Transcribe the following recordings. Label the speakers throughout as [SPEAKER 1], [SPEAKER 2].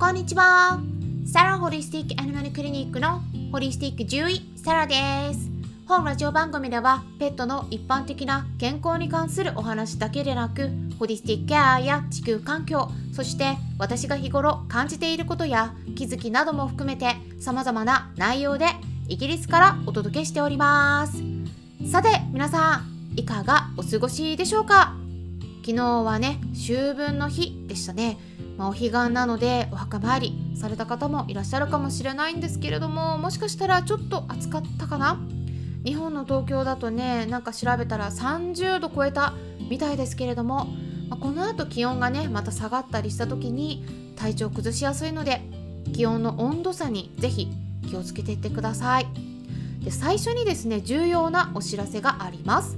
[SPEAKER 1] こんにちは。サラホリスティックアニマルクリニックのホリスティック獣医サラです。本ラジオ番組ではペットの一般的な健康に関するお話だけでなくホリスティックケアや地球環境そして私が日頃感じていることや気づきなども含めて様々な内容でイギリスからお届けしております。さて皆さんいかがお過ごしでしょうか？昨日はね秋分の日でしたね、まあ、お彼岸なのでお墓参りされた方もいらっしゃるかもしれないんですけれどももしかしたらちょっと暑かったかな？日本の東京だとねなんか調べたら30度超えたみたいですけれども、まあ、このあと気温がねまた下がったりした時に体調崩しやすいので気温の温度差にぜひ気をつけていってください。で最初にですね重要なお知らせがあります。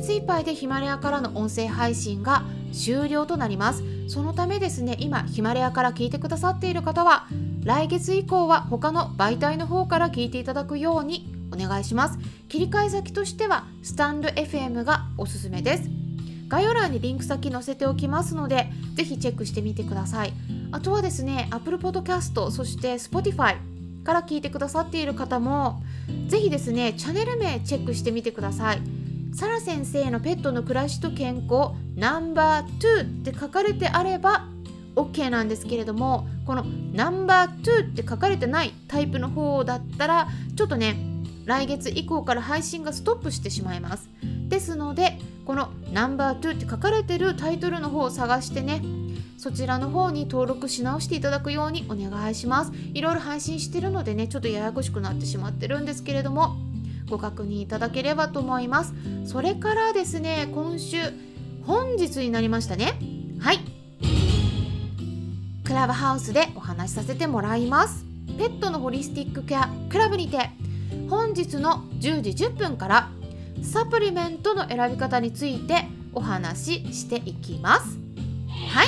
[SPEAKER 1] 月いっぱいでヒマラヤからの音声配信が終了となりますそのためですね今ヒマラヤから聞いてくださっている方は来月以降は他の媒体の方から聞いていただくようにお願いします切り替え先としてはスタンド FM がおすすめです概要欄にリンク先載せておきますのでぜひチェックしてみてくださいあとはですね Apple Podcast そして Spotify から聞いてくださっている方もぜひですねチャンネル名チェックしてみてくださいサラ先生のペットの暮らしと健康ナンバー2って書かれてあれば OK なんですけれどもこのナンバー2って書かれてないタイプの方だったらちょっとね来月以降から配信がストップしてしまいます。ですのでこのナンバー2って書かれてるタイトルの方を探してねそちらの方に登録し直していただくようにお願いします。いろいろ配信してるのでねちょっとややこしくなってしまってるんですけれどもご確認いただければと思います。それからですね今週本日になりましたね。はい。クラブハウスでお話しさせてもらいます。ペットのホリスティックケアクラブにて本日の10時10分からサプリメントの選び方についてお話ししていきます。はい。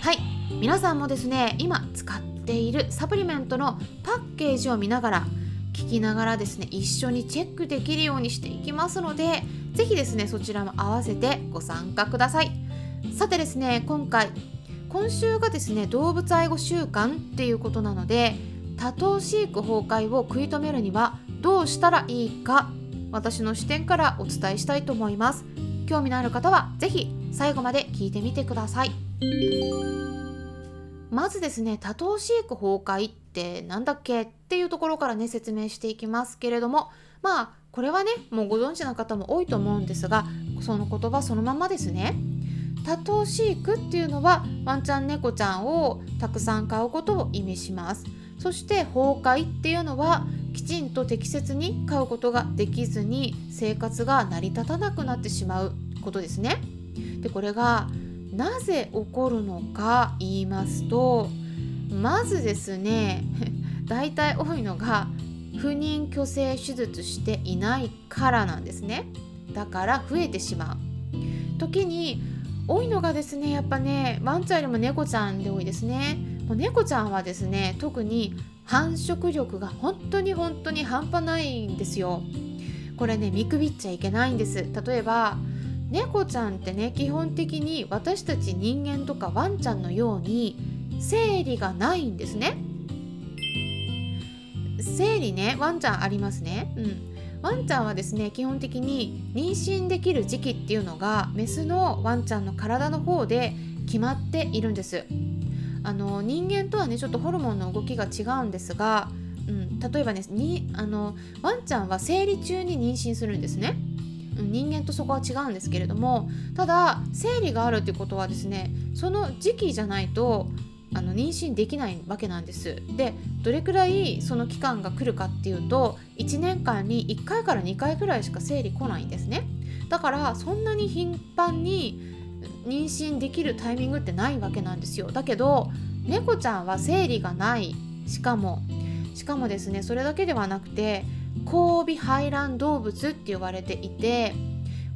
[SPEAKER 1] はい。皆さんもですね今使っているサプリメントのパッケージを見ながら聞きながらですね一緒にチェックできるようにしていきますので是非ですねそちらも合わせてご参加ください。さてですね今回今週がですね動物愛護週間っていうことなので多頭飼育崩壊を食い止めるにはどうしたらいいか私の視点からお伝えしたいと思います。興味のある方は是非最後まで聞いてみてください。まずですね多頭飼育崩壊って何だっけっていうところからね説明していきますけれどもまあこれはねもうご存知の方も多いと思うんですがその言葉そのままですね。多頭飼育っていうのはワンちゃん猫ちゃんをたくさん飼うことを意味します。そして崩壊っていうのはきちんと適切に飼うことができずに生活が成り立たなくなってしまうことですね。でこれがなぜ起こるのか言いますとまずですね 大体多いのが不妊去勢手術していないからなんですね。だから増えてしまう。時に多いのがですねやっぱねワンちゃんよりも猫ちゃんで多いですね。もう猫ちゃんはですね特に繁殖力が本当に本当に半端ないんですよ。これね見くびっちゃいけないんです。例えば猫ちゃんってね基本的に私たち人間とかワンちゃんのように生理がないんですね。生理ねワンちゃんありますね。うん。ワンちゃんはですね基本的に妊娠できる時期っていうのがメスのワンちゃんの体の方で決まっているんです。あの人間とはねちょっとホルモンの動きが違うんですが、うん、例えばねにあのワンちゃんは生理中に妊娠するんですね。人間とそこは違うんですけれどもただ生理があるっていうことはですねその時期じゃないとあの妊娠できないわけなんです。でどれくらいその期間が来るかっていうと1年間に1回から2回くらいしか生理来ないんですね。だからそんなに頻繁に妊娠できるタイミングってないわけなんですよ。だけど猫ちゃんは生理がない。しかもしかもですねそれだけではなくて交尾排卵動物って呼ばれていて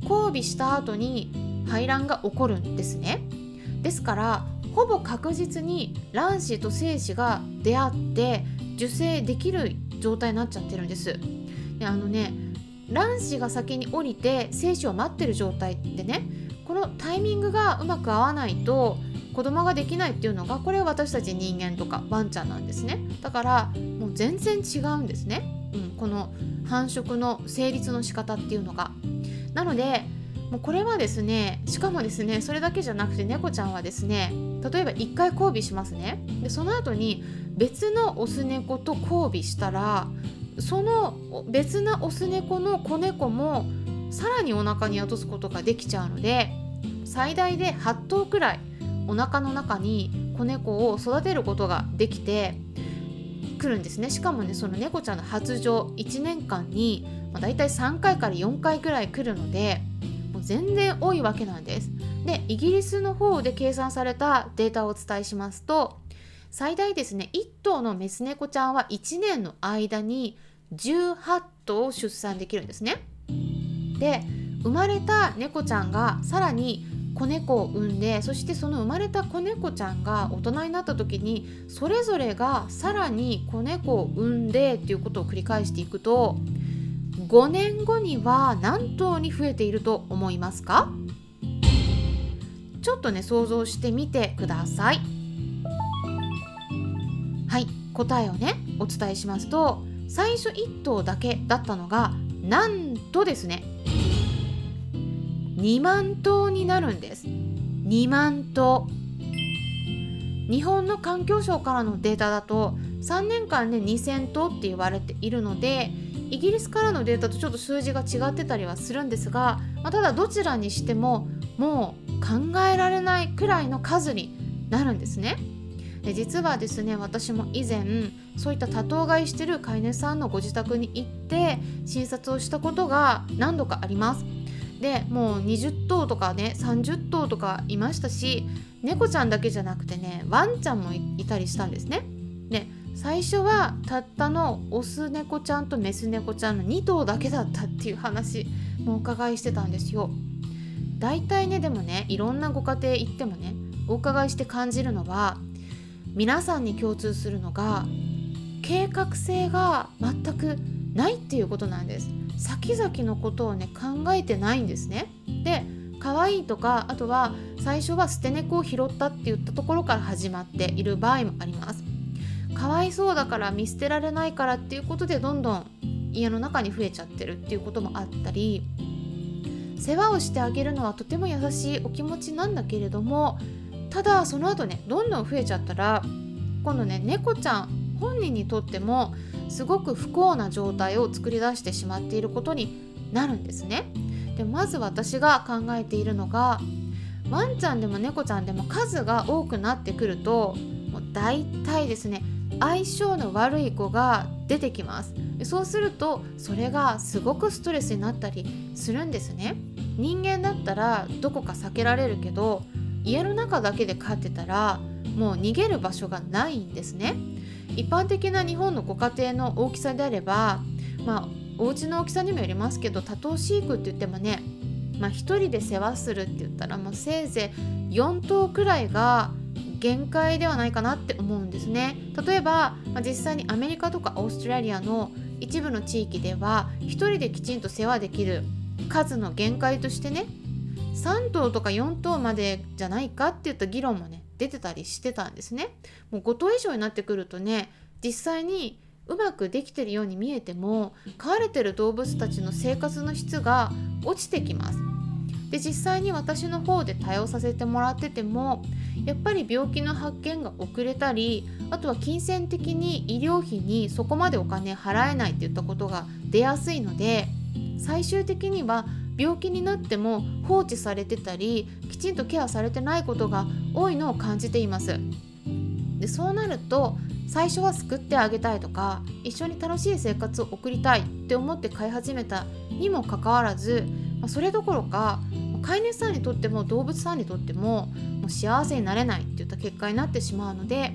[SPEAKER 1] 交尾した後に排卵が起こるんですね。ですからほぼ確実に卵子と精子が出会って受精できる状態になっちゃってるんです。であのね卵子が先に降りて精子を待ってる状態ってねこのタイミングがうまく合わないと子供ができないっていうのがこれは私たち人間とかワンちゃんなんですね。だからもう全然違うんですね、うん、この繁殖の成立の仕方っていうのが。なのでもうこれはですねしかもですねそれだけじゃなくて猫ちゃんはですね例えば1回交尾しますね。でその後に別のオス猫と交尾したらその別なオス猫の子猫もさらにお腹に宿すことができちゃうので最大で8頭くらいお腹の中に子猫を育てることができてくるんですねしかもねその猫ちゃんの発情1年間に、まあ、大体3回から4回くらい来るのでもう全然多いわけなんです。でイギリスの方で計算されたデータをお伝えしますと最大ですね1頭のメス猫ちゃんは1年の間に18頭出産できるんですね。で生まれた猫ちゃんがさらに子猫を産んでそしてその生まれた子猫ちゃんが大人になった時にそれぞれがさらに子猫を産んでっていうことを繰り返していくと5年後には何頭に増えていると思いますか？ちょっとね想像してみてください。はい答えをねお伝えしますと最初1頭だけだったのがなんとですね2万頭になるんです2万頭日本の環境省からのデータだと3年間で2000頭って言われているのでイギリスからのデータとちょっと数字が違ってたりはするんですが、まあ、ただどちらにしてももう考えられないくらいの数になるんですね。で実はですね私も以前そういった多頭飼いしてる飼い主さんのご自宅に行って診察をしたことが何度かあります。でもう20頭とかね30頭とかいましたし猫ちゃんだけじゃなくてねワンちゃんもいたりしたんですね。で最初はたったのオス猫ちゃんとメス猫ちゃんの2頭だけだったっていう話もお伺いしてたんですよ。大体ねでもねいろんなご家庭行ってもねお伺いして感じるのは皆さんに共通するのが計画性が全くないっていうことなんです。先々のことをね考えてないんですね。で可愛いとかあとは最初は捨て猫を拾ったって言ったところから始まっている場合もあります。かわいそうだから見捨てられないからっていうことでどんどん家の中に増えちゃってるっていうこともあったり世話をしてあげるのはとても優しいお気持ちなんだけれどもただその後ねどんどん増えちゃったら今度ね猫ちゃん本人にとってもすごく不幸な状態を作り出してしまっていることになるんですね。でまず私が考えているのがワンちゃんでも猫ちゃんでも数が多くなってくるともう大体ですね相性の悪い子が出てきます。そうするとそれがすごくストレスになったりするんですね。人間だったらどこか避けられるけど家の中だけで飼ってたらもう逃げる場所がないんですね。一般的な日本のご家庭の大きさであればまあお家の大きさにもよりますけど多頭飼育って言ってもねまあ、1人で世話するって言ったらもうせいぜい4頭くらいが限界ではないかなって思うんですね。例えば、まあ、実際にアメリカとかオーストラリアの一部の地域では1人できちんと世話できる数の限界としてね3頭とか4頭までじゃないかっていった議論もね出てたりしてたんですね。もう5頭以上になってくるとね実際にうまくできてるように見えても飼われてる動物たちの生活の質が落ちてきます。で実際に私の方で対応させてもらっててもやっぱり病気の発見が遅れたりあとは金銭的に医療費にそこまでお金払えないっていったことが出やすいので最終的には病気になっても放置されてたりきちんとケアされてないことが多いのを感じています。でそうなると最初は救ってあげたいとか一緒に楽しい生活を送りたいって思って飼い始めたにもかかわらず、ま、それどころか飼い主さんにとっても動物さんにとってももう幸せになれないっていった結果になってしまうので、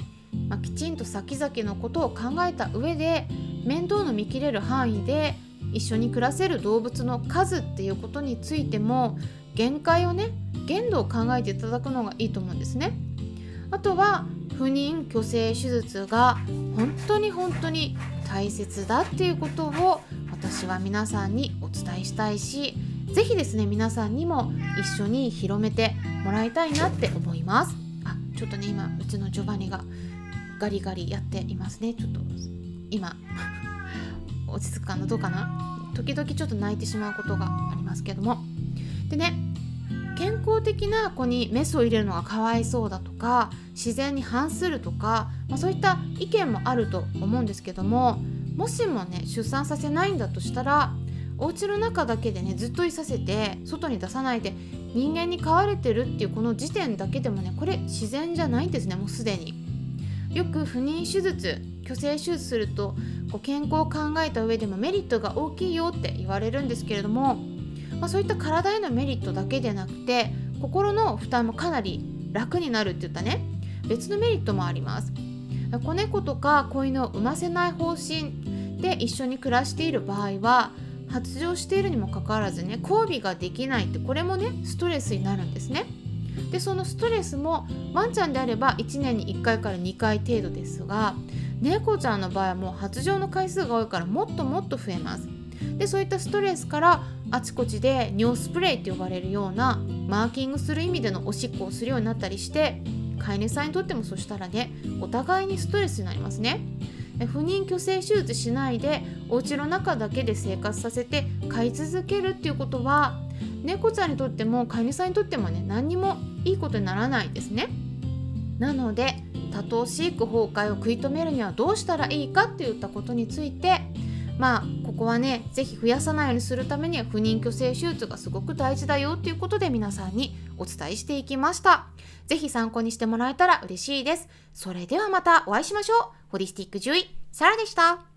[SPEAKER 1] まあ、きちんと先々のことを考えた上で面倒の見きれる範囲で一緒に暮らせる動物の数っていうことについても限界をね限度を考えていただくのがいいと思うんですね。あとは不妊去勢手術が本当に本当に大切だっていうことを私は皆さんにお伝えしたいし是非ですね皆さんにも一緒に広めてもらいたいなって思いますあちょっとね今うちのジョバニがガリガリやっていますねちょっと今落ち着くかな？どうかな？時々ちょっと泣いてしまうことがありますけども。でね健康的な子にメスを入れるのがかわいそうだとか自然に反するとか、まあ、そういった意見もあると思うんですけどももしもね出産させないんだとしたらお家の中だけでねずっといさせて外に出さないで人間に飼われてるっていうこの時点だけでもねこれ自然じゃないんですねもうすでに。よく不妊手術去勢手術するとこう健康を考えた上でもメリットが大きいよって言われるんですけれども、まあ、そういった体へのメリットだけでなくて心の負担もかなり楽になるっていったね。別のメリットもあります。子猫とか子犬を産ませない方針で一緒に暮らしている場合は発情しているにもかかわらずね交尾ができないってこれもねストレスになるんですね。でそのストレスもワンちゃんであれば1年に1回から2回程度ですが猫ちゃんの場合はもう発情の回数が多いからもっともっと増えます。でそういったストレスからあちこちで尿スプレーって呼ばれるようなマーキングする意味でのおしっこをするようになったりして飼い主さんにとってもそしたらねお互いにストレスになりますね。不妊去勢手術しないでお家の中だけで生活させて飼い続けるっていうことは猫ちゃんにとっても飼い主さんにとってもね何にもいいことにならないですね。なので多頭飼育崩壊を食い止めるにはどうしたらいいかって言ったことについてまあここはね是非増やさないようにするためには不妊去勢手術がすごく大事だよっていうことで皆さんにお伝えしていきました。是非参考にしてもらえたら嬉しいです。それではまたお会いしましょう。ホリスティック獣医サラでした。